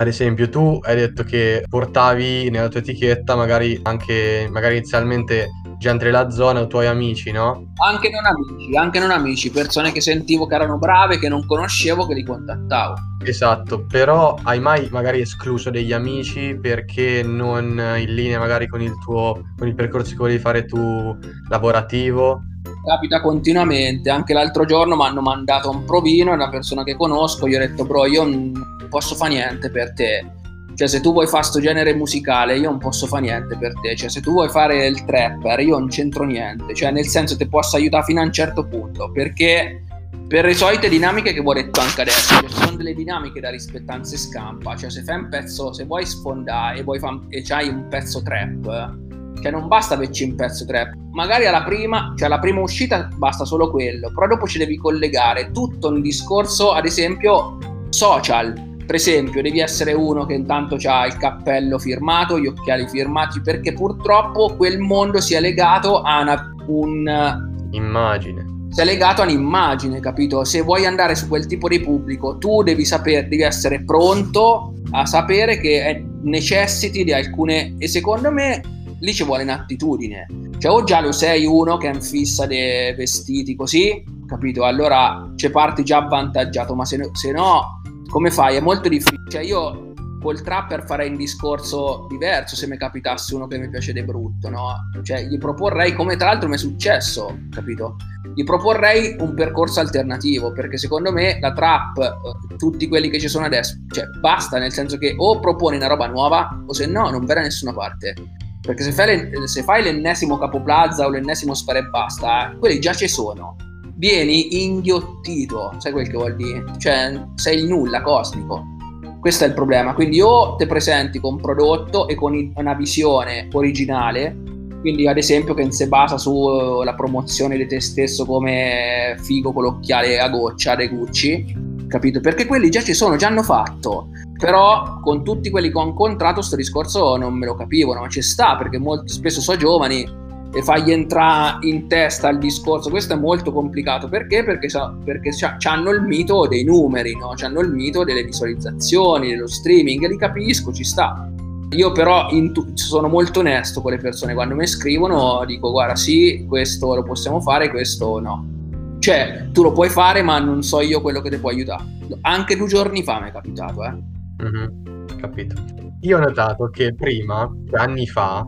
ad esempio, tu hai detto che portavi nella tua etichetta magari anche magari inizialmente gente della zona o tuoi amici, no? Anche non amici, anche non amici, persone che sentivo che erano brave, che non conoscevo, che li contattavo. Esatto, però hai mai magari escluso degli amici perché non in linea magari con il tuo con il percorso che volevi fare tu lavorativo? Capita continuamente, anche l'altro giorno mi hanno mandato un provino, una persona che conosco, gli ho detto bro io posso fare niente per te. Cioè, se tu vuoi fare questo genere musicale, io non posso fare niente per te. Cioè, se tu vuoi fare il trapper, io non c'entro niente. Cioè, nel senso, ti posso aiutare fino a un certo punto. Perché per le solite dinamiche che ho detto anche adesso, cioè, ci sono delle dinamiche da rispettare, non si scampa. Cioè, se fai un pezzo, se vuoi sfondare e, vuoi fa- e c'hai un pezzo trap, cioè non basta averci un pezzo trap. Magari alla prima, cioè alla prima uscita basta solo quello, però dopo ci devi collegare tutto un discorso, ad esempio, social per esempio, devi essere uno che intanto ha il cappello firmato, gli occhiali firmati, perché purtroppo quel mondo si è legato a una, un... Immagine. Si è legato a un'immagine, capito? Se vuoi andare su quel tipo di pubblico, tu devi sapere, devi essere pronto a sapere che necessiti di alcune... E secondo me lì ci vuole un'attitudine. Cioè, o già lo sei uno che è in fissa dei vestiti così, capito? Allora ci parti già avvantaggiato, ma se no, se no come fai? È molto difficile. Cioè, io col trapper farei un discorso diverso se mi capitasse uno che mi piace di brutto, no? Cioè, gli proporrei, come tra l'altro mi è successo, capito? Gli proporrei un percorso alternativo, perché secondo me la trap, eh, tutti quelli che ci sono adesso, cioè, basta, nel senso che o proponi una roba nuova, o se no, non verrà da nessuna parte. Perché se fai, l'ennesimo capoplaza o l'ennesimo spara e basta, quelli già ci sono vieni inghiottito, sai quel che vuol dire? Cioè sei il nulla cosmico. Questo è il problema. Quindi o ti presenti con un prodotto e con una visione originale, quindi ad esempio che si basa sulla promozione di te stesso come figo con l'occhiale a goccia dei Gucci, capito? Perché quelli già ci sono, già hanno fatto. Però con tutti quelli che ho incontrato questo discorso non me lo capivano, ma ci sta perché molto spesso sono giovani e fargli entrare in testa il discorso. Questo è molto complicato perché? Perché, perché hanno il mito dei numeri, no? hanno il mito delle visualizzazioni, dello streaming, li capisco, ci sta. Io però tu- sono molto onesto con le persone, quando mi scrivono dico guarda sì, questo lo possiamo fare, questo no. Cioè, tu lo puoi fare ma non so io quello che ti può aiutare. Anche due giorni fa mi è capitato, eh. Mm-hmm, capito. Io ho notato che prima, anni fa,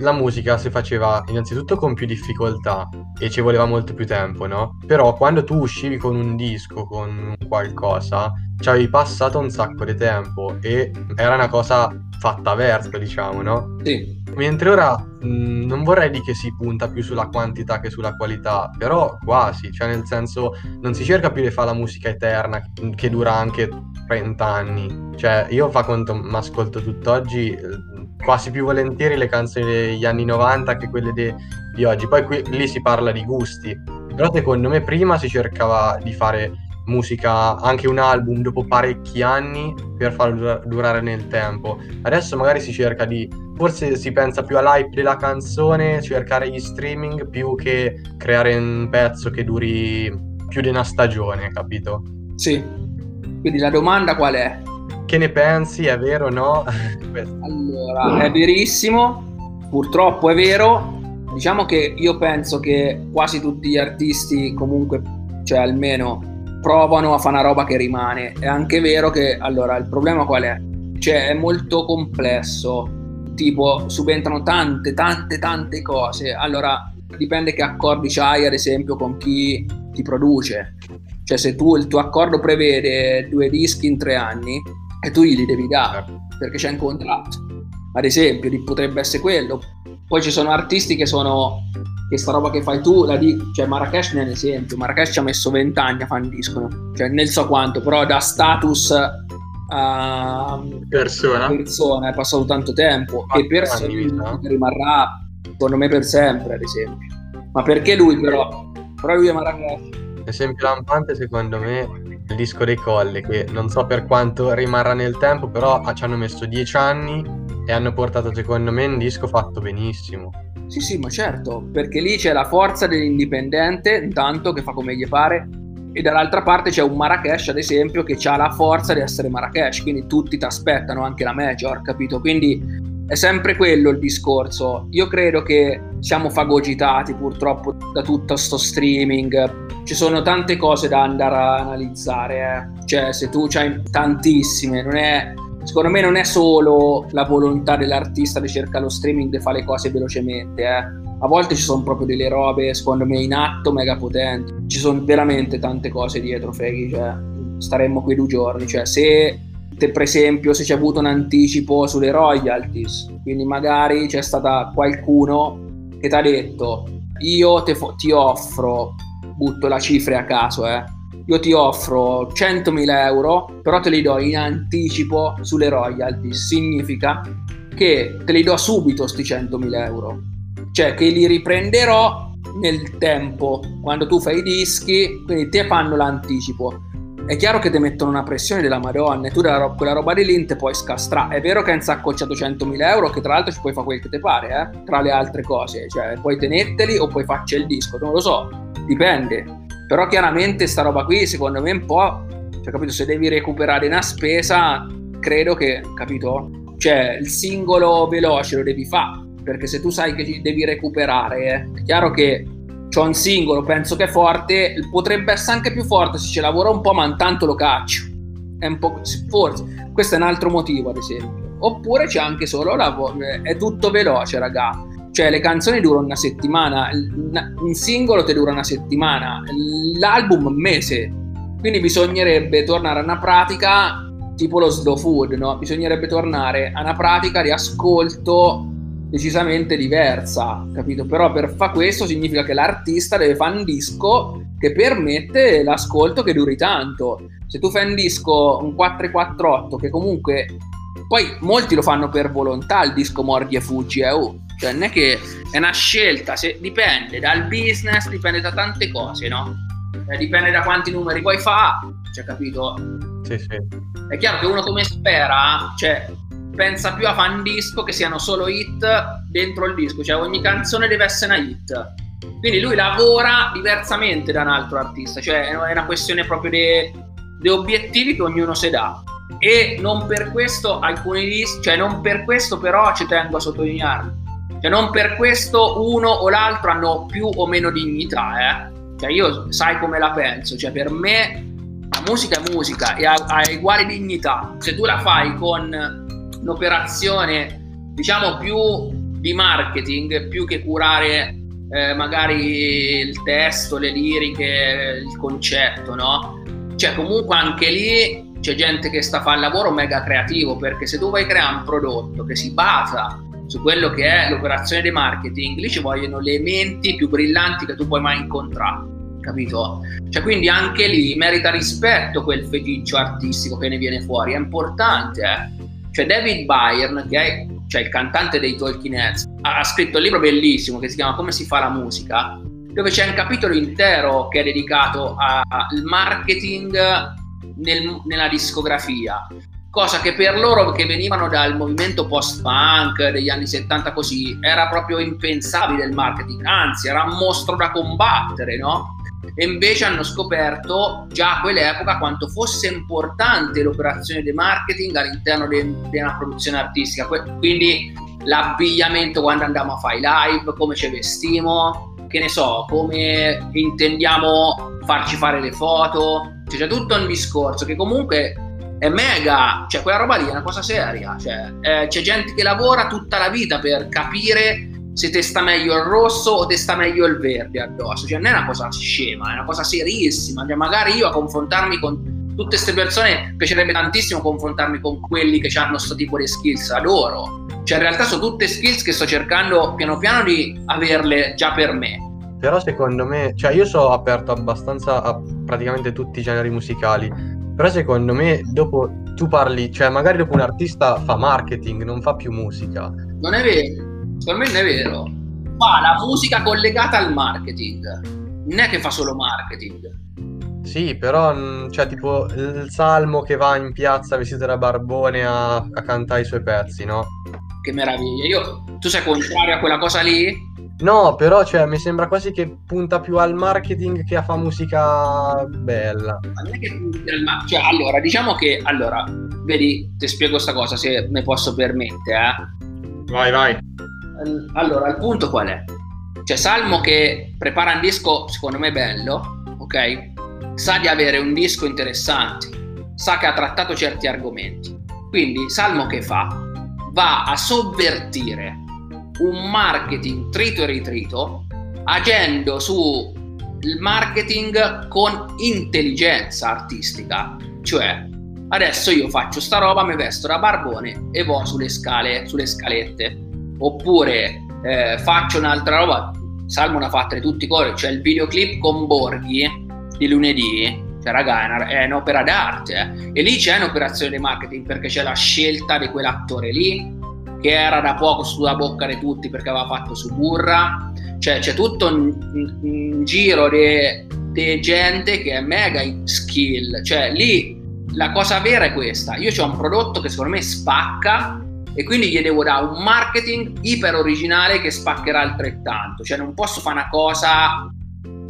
la musica si faceva innanzitutto con più difficoltà e ci voleva molto più tempo, no? Però quando tu uscivi con un disco, con qualcosa, ci avevi passato un sacco di tempo e era una cosa fatta verso, diciamo, no? Sì. Mentre ora mh, non vorrei dire che si punta più sulla quantità che sulla qualità, però quasi, cioè nel senso non si cerca più di fare la musica eterna che dura anche 30 anni. Cioè io fa quanto mi ascolto tutt'oggi quasi più volentieri le canzoni degli anni 90 che quelle de- di oggi. Poi qui, lì si parla di gusti, però secondo me prima si cercava di fare musica, anche un album dopo parecchi anni per farlo durare nel tempo. Adesso magari si cerca di, forse si pensa più all'hype della canzone, cercare gli streaming più che creare un pezzo che duri più di una stagione, capito? Sì. Quindi la domanda qual è? Che ne pensi? È vero o no? allora, è verissimo, purtroppo è vero. Diciamo che io penso che quasi tutti gli artisti comunque, cioè almeno, provano a fare una roba che rimane. È anche vero che, allora, il problema qual è? Cioè, è molto complesso. Tipo, subentrano tante, tante, tante cose. Allora, dipende che accordi c'hai, ad esempio, con chi ti produce. Cioè, se tu il tuo accordo prevede due dischi in tre anni, e tu glieli devi dare perché c'è un contratto. Ad esempio, potrebbe essere quello. Poi ci sono artisti che sono questa roba che fai tu, la di, cioè Marrakesh ne è un esempio. Marrakesh ci ha messo 20 anni a fare un disco, cioè nel so quanto, però da status a persona, persona è passato tanto tempo e per rimarrà secondo me per sempre, ad esempio. Ma perché lui però? Però lui è Marrakesh. Esempio lampante secondo me il disco dei colli che non so per quanto rimarrà nel tempo, però ci hanno messo dieci anni e hanno portato secondo me un disco fatto benissimo. Sì, sì, ma certo, perché lì c'è la forza dell'indipendente, intanto che fa come gli pare, e dall'altra parte c'è un Marrakesh, ad esempio, che ha la forza di essere Marrakesh, quindi tutti ti aspettano, anche la Major, capito? Quindi è sempre quello il discorso. Io credo che siamo fagocitati purtroppo da tutto sto streaming. Ci sono tante cose da andare a analizzare, eh. cioè se tu c'hai tantissime, non è secondo me non è solo la volontà dell'artista di cercare lo streaming di fare le cose velocemente, eh. A volte ci sono proprio delle robe, secondo me, in atto mega potenti. Ci sono veramente tante cose dietro, Feghi, cioè staremmo qui due giorni. Cioè, se te, per esempio, se c'è avuto un anticipo sulle royalties, quindi magari c'è stata qualcuno che ti ha detto io fo- ti offro, butto la cifra a caso, eh, io ti offro 100.000 euro, però te li do in anticipo sulle royalty. Significa che te li do subito sti 100.000 euro. Cioè che li riprenderò nel tempo, quando tu fai i dischi, quindi te fanno l'anticipo. È chiaro che ti mettono una pressione della Madonna e tu ro- quella roba di lì te puoi scastrare. È vero che hai insaccocciato 100.000 euro, che tra l'altro ci puoi fare quel che ti pare, eh? tra le altre cose. Cioè, puoi tenerteli o puoi farci il disco, non lo so, dipende però chiaramente sta roba qui, secondo me, un po', cioè, capito, se devi recuperare una spesa, credo che, capito? Cioè, il singolo veloce lo devi fare, perché se tu sai che devi recuperare, eh, è chiaro che c'ho un singolo, penso che è forte, potrebbe essere anche più forte se ci lavora un po', ma intanto lo caccio. È un po' forse. Questo è un altro motivo, ad esempio. Oppure c'è anche solo la è tutto veloce, raga. Cioè, le canzoni durano una settimana, un singolo ti dura una settimana, l'album un mese. Quindi bisognerebbe tornare a una pratica tipo lo slow food, no? Bisognerebbe tornare a una pratica di ascolto decisamente diversa, capito? Però per fare questo significa che l'artista deve fare un disco che permette l'ascolto che duri tanto. Se tu fai un disco, un 448, che comunque poi molti lo fanno per volontà, il disco Mordi e Fuggi, eh, oh cioè, non è che è una scelta, se, dipende dal business, dipende da tante cose, no? Eh, dipende da quanti numeri puoi fare, cioè, capito? Sì, sì. È chiaro che uno come spera, cioè, pensa più a fan disco che siano solo hit dentro il disco, cioè ogni canzone deve essere una hit. Quindi lui lavora diversamente da un altro artista, cioè è una questione proprio di obiettivi che ognuno si dà. E non per questo alcuni dischi, cioè non per questo però ci tengo a sottolineare cioè, non per questo uno o l'altro hanno più o meno dignità, eh. Cioè, io sai come la penso, cioè per me la musica è musica e ha, ha uguale dignità. Se tu la fai con un'operazione, diciamo, più di marketing, più che curare eh, magari il testo, le liriche, il concetto, no? Cioè, comunque anche lì c'è gente che sta a fare il lavoro mega creativo, perché se tu vuoi creare un prodotto che si basa su quello che è l'operazione di marketing, lì ci vogliono le menti più brillanti che tu puoi mai incontrare, capito? Cioè, quindi anche lì merita rispetto quel feticcio artistico che ne viene fuori, è importante, eh? Cioè, David Byrne, che è cioè, il cantante dei Talking Heads, ha, scritto un libro bellissimo che si chiama Come si fa la musica, dove c'è un capitolo intero che è dedicato al marketing nel, nella discografia cosa che per loro che venivano dal movimento post-punk degli anni 70 così era proprio impensabile il marketing, anzi era un mostro da combattere, no? E invece hanno scoperto già a quell'epoca quanto fosse importante l'operazione di marketing all'interno di, di una produzione artistica, quindi l'abbigliamento quando andiamo a fare live, come ci vestimo, che ne so, come intendiamo farci fare le foto, cioè, c'è tutto un discorso che comunque è mega, cioè quella roba lì è una cosa seria, cioè, eh, c'è gente che lavora tutta la vita per capire se te sta meglio il rosso o te sta meglio il verde addosso, cioè non è una cosa scema, è una cosa serissima, cioè, magari io a confrontarmi con tutte queste persone piacerebbe tantissimo confrontarmi con quelli che hanno questo tipo di skills, adoro, cioè in realtà sono tutte skills che sto cercando piano piano di averle già per me. Però secondo me, cioè io sono aperto abbastanza a praticamente tutti i generi musicali, però secondo me dopo tu parli, cioè magari dopo un artista fa marketing, non fa più musica. Non è vero, secondo me non è vero. Fa la musica collegata al marketing, non è che fa solo marketing. Sì, però, mm, cioè, tipo il salmo che va in piazza vestito da barbone a, a cantare i suoi pezzi, no? Che meraviglia. Io, tu sei contrario a quella cosa lì? No, però cioè, mi sembra quasi che punta più al marketing che a fare musica bella. Non è che punti al marketing. Cioè, allora, diciamo che, allora, vedi, ti spiego questa cosa, se ne posso permettere, eh. Vai, vai. Allora, il punto qual è? Cioè, Salmo che prepara un disco, secondo me, bello, ok? Sa di avere un disco interessante, sa che ha trattato certi argomenti. Quindi, Salmo che fa? Va a sovvertire un marketing trito e ritrito agendo su il marketing con intelligenza artistica, cioè adesso io faccio sta roba, mi vesto da barbone e vo sulle scale, sulle scalette, oppure eh, faccio un'altra roba, Salmo ne ha fatte tutti i cori, c'è il videoclip con Borghi di lunedì, cioè raga è un'opera d'arte eh? e lì c'è un'operazione di marketing perché c'è la scelta di quell'attore lì che era da poco sulla bocca di tutti perché aveva fatto su burra, cioè c'è tutto un, un giro di gente che è mega skill, cioè lì la cosa vera è questa, io ho un prodotto che secondo me spacca e quindi gli devo dare un marketing iper originale che spaccherà altrettanto, cioè non posso fare una cosa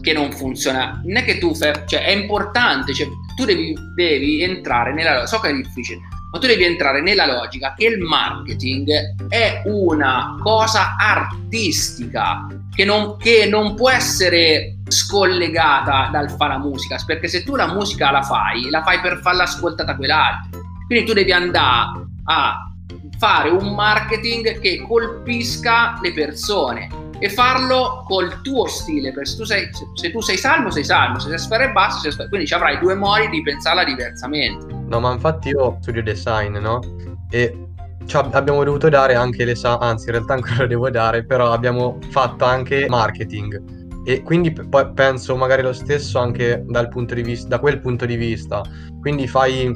che non funziona, non è che tu fai, cioè è importante, cioè, tu devi, devi entrare nella, so che è difficile, ma tu devi entrare nella logica che il marketing è una cosa artistica che non, che non può essere scollegata dal fare la musica, perché se tu la musica la fai, la fai per farla ascoltata a quell'altro. Quindi tu devi andare a fare un marketing che colpisca le persone e farlo col tuo stile, perché se tu sei, se tu sei salmo, sei salmo, se sei sfera e basso, sei sfera, quindi avrai due modi di pensarla diversamente. No, ma infatti io studio design, no? E abbiamo dovuto dare anche l'esame, anzi in realtà ancora devo dare, però abbiamo fatto anche marketing. E quindi poi penso magari lo stesso anche dal punto di vista, da quel punto di vista. Quindi fai,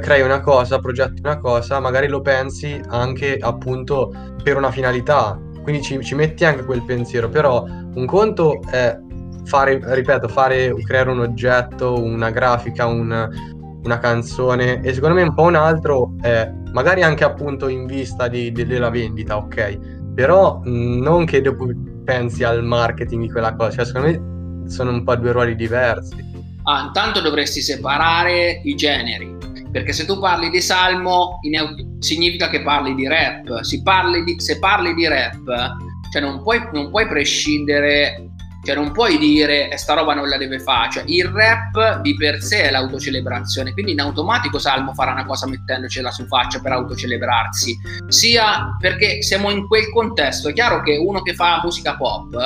crei una cosa, progetti una cosa, magari lo pensi anche appunto per una finalità. Quindi ci, ci metti anche quel pensiero, però un conto è fare, ripeto, fare, creare un oggetto, una grafica, un, una canzone e secondo me un po' un altro è magari anche appunto in vista di, di, della vendita, ok? Però mh, non che dopo pensi al marketing di quella cosa, cioè secondo me sono un po' due ruoli diversi. Ah, intanto dovresti separare i generi, perché se tu parli di salmo in, significa che parli di rap, parli di, se parli di rap, cioè non puoi, non puoi prescindere cioè non puoi dire e sta roba non la deve fare, cioè il rap di per sé è l'autocelebrazione, quindi in automatico Salmo farà una cosa mettendocela su faccia per autocelebrarsi, sia perché siamo in quel contesto, è chiaro che uno che fa musica pop,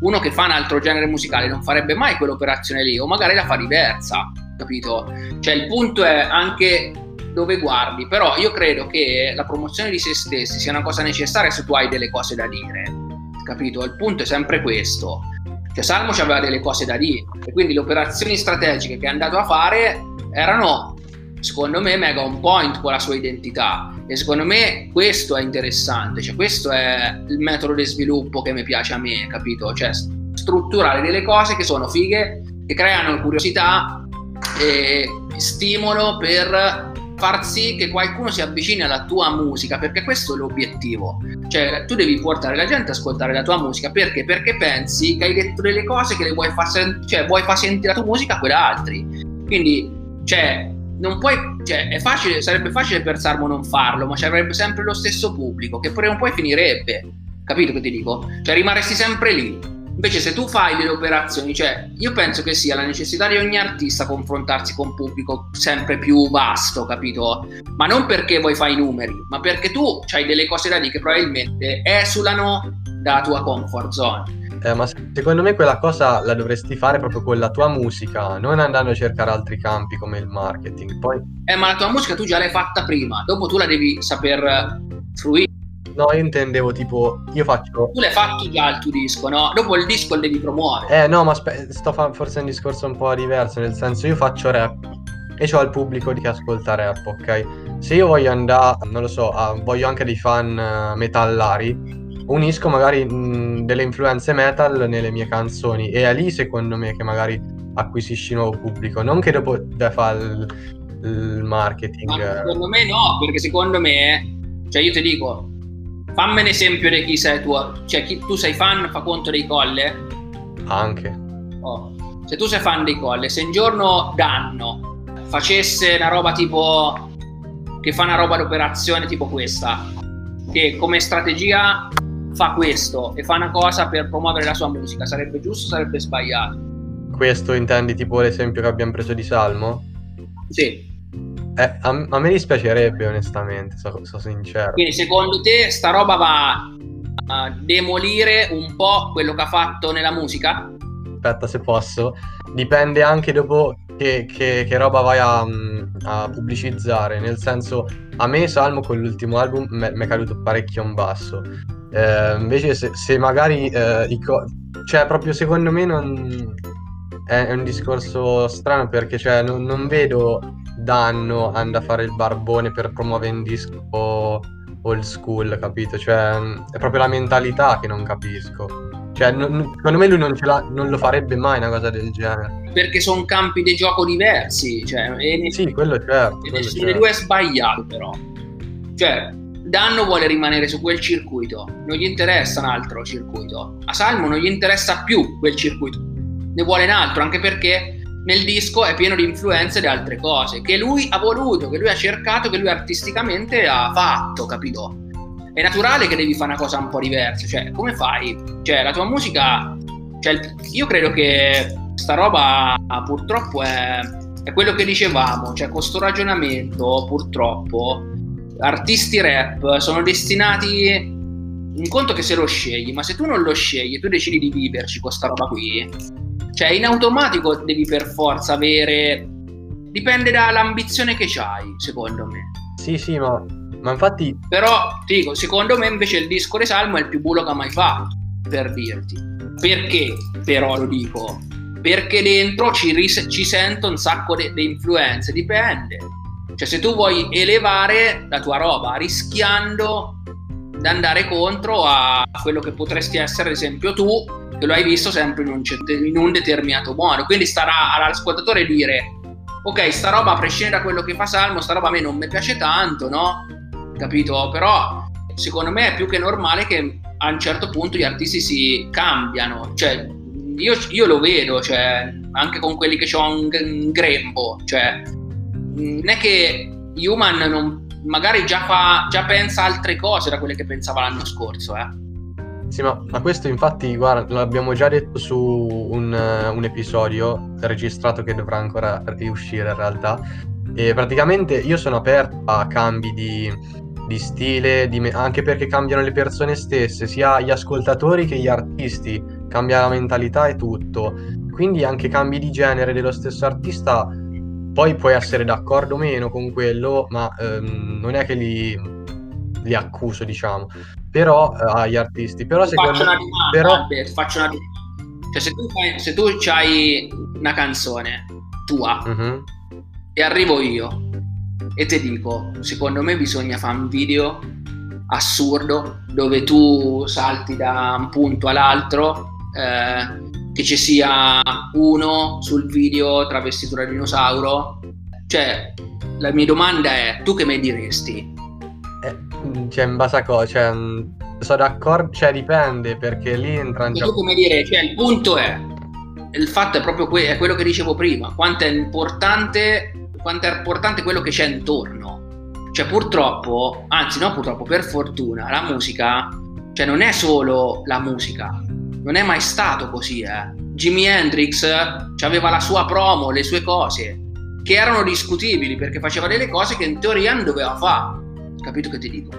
uno che fa un altro genere musicale non farebbe mai quell'operazione lì o magari la fa diversa, capito? Cioè il punto è anche dove guardi, però io credo che la promozione di se stessi sia una cosa necessaria se tu hai delle cose da dire, capito? Il punto è sempre questo cioè Salmo aveva delle cose da dire e quindi le operazioni strategiche che è andato a fare erano secondo me mega on point con la sua identità e secondo me questo è interessante, cioè questo è il metodo di sviluppo che mi piace a me, capito? Cioè strutturare delle cose che sono fighe, che creano curiosità e stimolo per far sì che qualcuno si avvicini alla tua musica, perché questo è l'obiettivo. Cioè, tu devi portare la gente ad ascoltare la tua musica perché? Perché pensi che hai detto delle cose che le vuoi far, sen- cioè, vuoi far sentire la tua musica a quell'altri. Quindi, cioè, non puoi, cioè, è facile, sarebbe facile per Sarmo non farlo, ma ci avrebbe sempre lo stesso pubblico, che pure un po' finirebbe. Capito che ti dico? Cioè, rimarresti sempre lì Invece se tu fai delle operazioni, cioè io penso che sia la necessità di ogni artista confrontarsi con un pubblico sempre più vasto, capito? Ma non perché vuoi fare i numeri, ma perché tu hai delle cose da dire che probabilmente esulano dalla tua comfort zone. Eh, ma secondo me quella cosa la dovresti fare proprio con la tua musica, non andando a cercare altri campi come il marketing. Poi... Eh, ma la tua musica tu già l'hai fatta prima, dopo tu la devi saper fruire. No, io intendevo tipo, io faccio... Tu l'hai fatto già il tuo disco, no? Dopo il disco lo devi promuovere. Eh no, ma aspe- sto facendo forse un discorso un po' diverso, nel senso io faccio rap e ho il pubblico di che ascolta rap, ok? Se io voglio andare, non lo so, uh, voglio anche dei fan uh, metallari, unisco magari mh, delle influenze metal nelle mie canzoni e è lì secondo me che magari acquisisci nuovo pubblico, non che dopo da fare il, il marketing. Ma secondo me no, perché secondo me, cioè io ti dico, fammi un esempio di chi sei tu. Cioè, chi, tu sei fan, fa conto dei colle? Anche. Oh. Se tu sei fan dei colle, se un giorno danno facesse una roba tipo che fa una roba d'operazione tipo questa, che come strategia fa questo e fa una cosa per promuovere la sua musica, sarebbe giusto o sarebbe sbagliato? Questo intendi tipo l'esempio che abbiamo preso di Salmo? Sì. Eh, a, a, me dispiacerebbe onestamente, sono so sincero. Quindi secondo te sta roba va a demolire un po' quello che ha fatto nella musica? Aspetta se posso. Dipende anche dopo che, che, che roba vai a, a, pubblicizzare. Nel senso, a me Salmo con l'ultimo album mi è caduto parecchio un basso. Eh, invece se, se magari... Eh, co- cioè proprio secondo me non... È, è un discorso strano perché cioè, non, non vedo danno andare a fare il barbone per promuovere un disco old school, capito? Cioè, è proprio la mentalità che non capisco. Cioè, non, secondo me lui non, non, lo farebbe mai una cosa del genere. Perché sono campi di gioco diversi. Cioè, e sì, quello certo. E nessuno dei due è sbagliato, però. Cioè, Danno vuole rimanere su quel circuito, non gli interessa un altro circuito. A Salmo non gli interessa più quel circuito, ne vuole un altro, anche perché nel disco è pieno di influenze di altre cose, che lui ha voluto, che lui ha cercato, che lui artisticamente ha fatto, capito? È naturale che devi fare una cosa un po' diversa, cioè come fai? Cioè la tua musica, cioè, io credo che sta roba purtroppo è, è quello che dicevamo, cioè con sto ragionamento purtroppo artisti rap sono destinati un conto che se lo scegli, ma se tu non lo scegli, tu decidi di viverci con sta roba qui, cioè, in automatico devi per forza avere. Dipende dall'ambizione che hai, secondo me. Sì, sì, ma, ma infatti. Però, ti dico, secondo me invece il disco di Salmo è il più bulo che ha mai fatto, per dirti. Perché, però, lo dico? Perché dentro ci, ris- ci sento un sacco di influenze, dipende. Cioè, se tu vuoi elevare la tua roba rischiando di andare contro a quello che potresti essere, ad esempio, tu che lo hai visto sempre in un, in un determinato modo. Quindi starà all'ascoltatore dire, ok, sta roba a prescindere da quello che fa Salmo, sta roba a me non mi piace tanto, no? Capito? Però secondo me è più che normale che a un certo punto gli artisti si cambiano. Cioè, io, io lo vedo, cioè, anche con quelli che ho un, un grembo, cioè, non è che Human non, magari già, fa, già pensa altre cose da quelle che pensava l'anno scorso, eh sì, ma, ma, questo infatti, guarda, l'abbiamo già detto su un, un, episodio registrato che dovrà ancora riuscire in realtà. E praticamente io sono aperto a cambi di, di stile, di me- anche perché cambiano le persone stesse, sia gli ascoltatori che gli artisti, cambia la mentalità e tutto. Quindi anche cambi di genere dello stesso artista, poi puoi essere d'accordo o meno con quello, ma ehm, non è che li, li accuso, diciamo però uh, agli artisti. Però secondo faccio una domanda, però... Albert, faccio una domanda. Cioè, se tu, fai, se tu hai una canzone tua uh-huh. e arrivo io e ti dico, secondo me bisogna fare un video assurdo dove tu salti da un punto all'altro, eh, che ci sia uno sul video travestito da dinosauro. Cioè, la mia domanda è, tu che mi diresti? Cioè, in base a cosa? Cioè, mm, sono d'accordo, cioè dipende perché lì entra in gioco. come dire, cioè, il punto è, il fatto è proprio que- è quello che dicevo prima, quanto è importante, quanto è importante quello che c'è intorno. Cioè, purtroppo, anzi, no, purtroppo, per fortuna, la musica, cioè, non è solo la musica, non è mai stato così, eh. Jimi Hendrix aveva la sua promo, le sue cose, che erano discutibili perché faceva delle cose che in teoria non doveva fare capito che ti dico?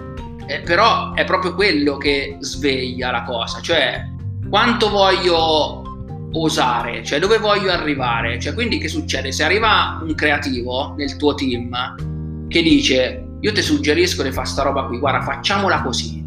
Eh, però è proprio quello che sveglia la cosa, cioè quanto voglio osare, cioè dove voglio arrivare, cioè quindi che succede? Se arriva un creativo nel tuo team che dice io ti suggerisco di fare sta roba qui, guarda facciamola così.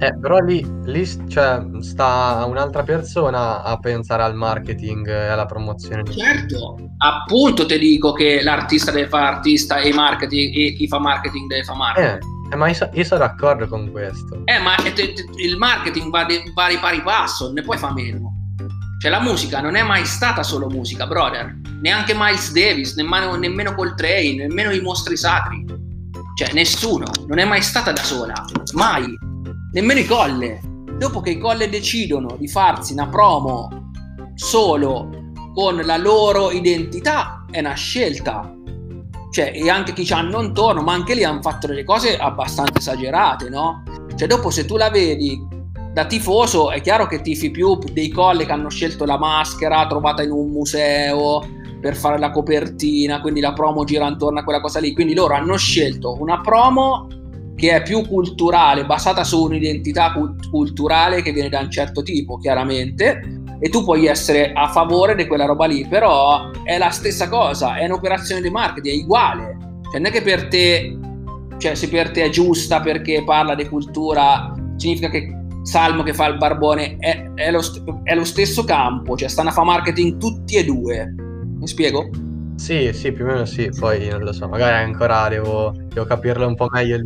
Eh, però lì, lì cioè, sta un'altra persona a pensare al marketing e alla promozione. Certo, appunto ti dico che l'artista deve fare artista e, marketing, e chi fa marketing deve fare marketing. Eh eh, ma io, so, io, sono d'accordo con questo. Eh, ma il marketing va di pari pari passo, ne puoi fare meno. Cioè, la musica non è mai stata solo musica, brother. Neanche Miles Davis, nemmeno, nemmeno Coltrane, nemmeno i mostri sacri. Cioè, nessuno. Non è mai stata da sola. Mai. nemmeno i colle. Dopo che i colle decidono di farsi una promo solo con la loro identità, è una scelta. Cioè, e anche chi ci hanno intorno, ma anche lì hanno fatto delle cose abbastanza esagerate, no? Cioè, dopo se tu la vedi da tifoso, è chiaro che tifi più dei colle che hanno scelto la maschera trovata in un museo per fare la copertina, quindi la promo gira intorno a quella cosa lì. Quindi loro hanno scelto una promo che è più culturale, basata su un'identità cult- culturale che viene da un certo tipo, chiaramente, e tu puoi essere a favore di quella roba lì, però è la stessa cosa, è un'operazione di marketing, è uguale. Cioè, non è che per te, cioè se per te è giusta perché parla di cultura, significa che Salmo che fa il barbone è, è, lo, è lo, stesso campo, cioè stanno a fare marketing tutti e due. Mi spiego? Sì, sì, più o meno sì, poi non lo so, magari ancora devo, devo capirlo un po' meglio.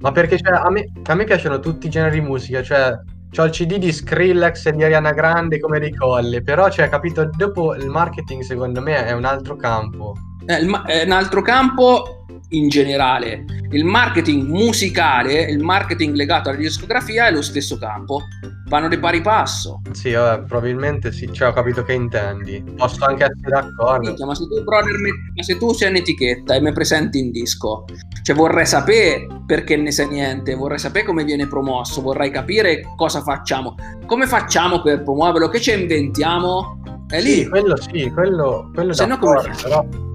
Ma perché cioè, a, me, a me piacciono tutti i generi di musica, cioè C'ho il CD di Skrillex e di Ariana Grande come dei colli, però, cioè, capito, dopo il marketing secondo me è un altro campo. È, è un altro campo in generale. Il marketing musicale, il marketing legato alla discografia è lo stesso campo. Vanno di pari passo. Sì, vabbè, probabilmente sì, cioè ho capito che intendi. Posso anche essere d'accordo. Minchia, ma se tu, brother, ma se tu sei un'etichetta e mi presenti in disco, cioè vorrei sapere perché ne sai niente, vorrei sapere come viene promosso, vorrei capire cosa facciamo. Come facciamo per promuoverlo? Che ci inventiamo? È lì. Sì, quello sì, quello, quello se no come però...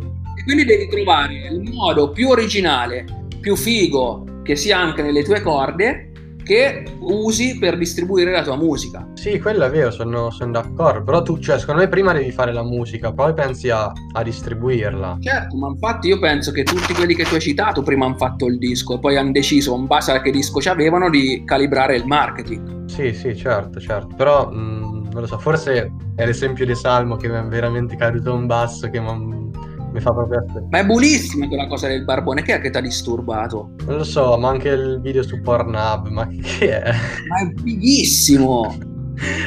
Quindi devi trovare il modo più originale, più figo, che sia anche nelle tue corde, che usi per distribuire la tua musica. Sì, quello è vero, sono, sono d'accordo. Però tu, cioè, secondo me prima devi fare la musica, poi pensi a, a, distribuirla. Certo, ma infatti io penso che tutti quelli che tu hai citato prima hanno fatto il disco e poi hanno deciso, in base a che disco ci avevano, di calibrare il marketing. Sì, sì, certo, certo. Però, mh, mm, non lo so, forse è l'esempio di Salmo che mi è veramente caduto un basso, che mi mi fa proprio aspetta. Ma è buonissima quella cosa del barbone, che è che ti ha disturbato? Non lo so, ma anche il video su Pornhub, ma che è? Ma è fighissimo!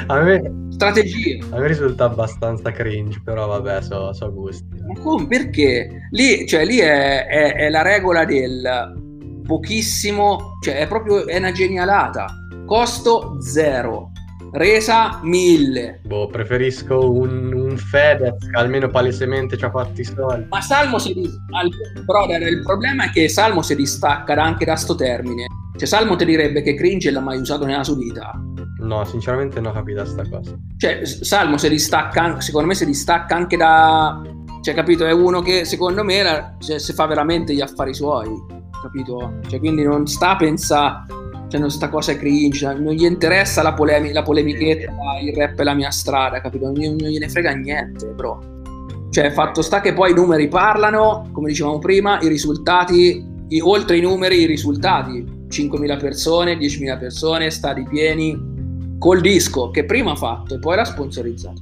a me... Strategia. A me risulta abbastanza cringe, però vabbè, so, so gusti. Ma come? Perché? Lì, cioè, lì è, è, è la regola del pochissimo, cioè è proprio è una genialata. Costo zero Resa 1000. Boh, preferisco un, un Fedez che almeno palesemente ci ha fatti soldi. Ma Salmo si distacca. Brother, il problema è che Salmo si distacca anche da sto termine. Cioè, Salmo ti direbbe che cringe l'ha mai usato nella sua vita. No, sinceramente non ho capito sta cosa. Cioè, Salmo si distacca, secondo me si distacca anche da... Cioè, capito, è uno che secondo me la, cioè, si fa veramente gli affari suoi, capito? Cioè, quindi non sta a pensare cioè sta cosa è cringe, non gli interessa la, polemi- la polemichetta, il rap è la mia strada, capito? Non, non gliene frega niente, bro. Cioè, fatto sta che poi i numeri parlano, come dicevamo prima, i risultati, i, oltre i numeri, i risultati. 5.000 persone, 10.000 persone, stadi pieni, col disco che prima ha fatto e poi l'ha sponsorizzato.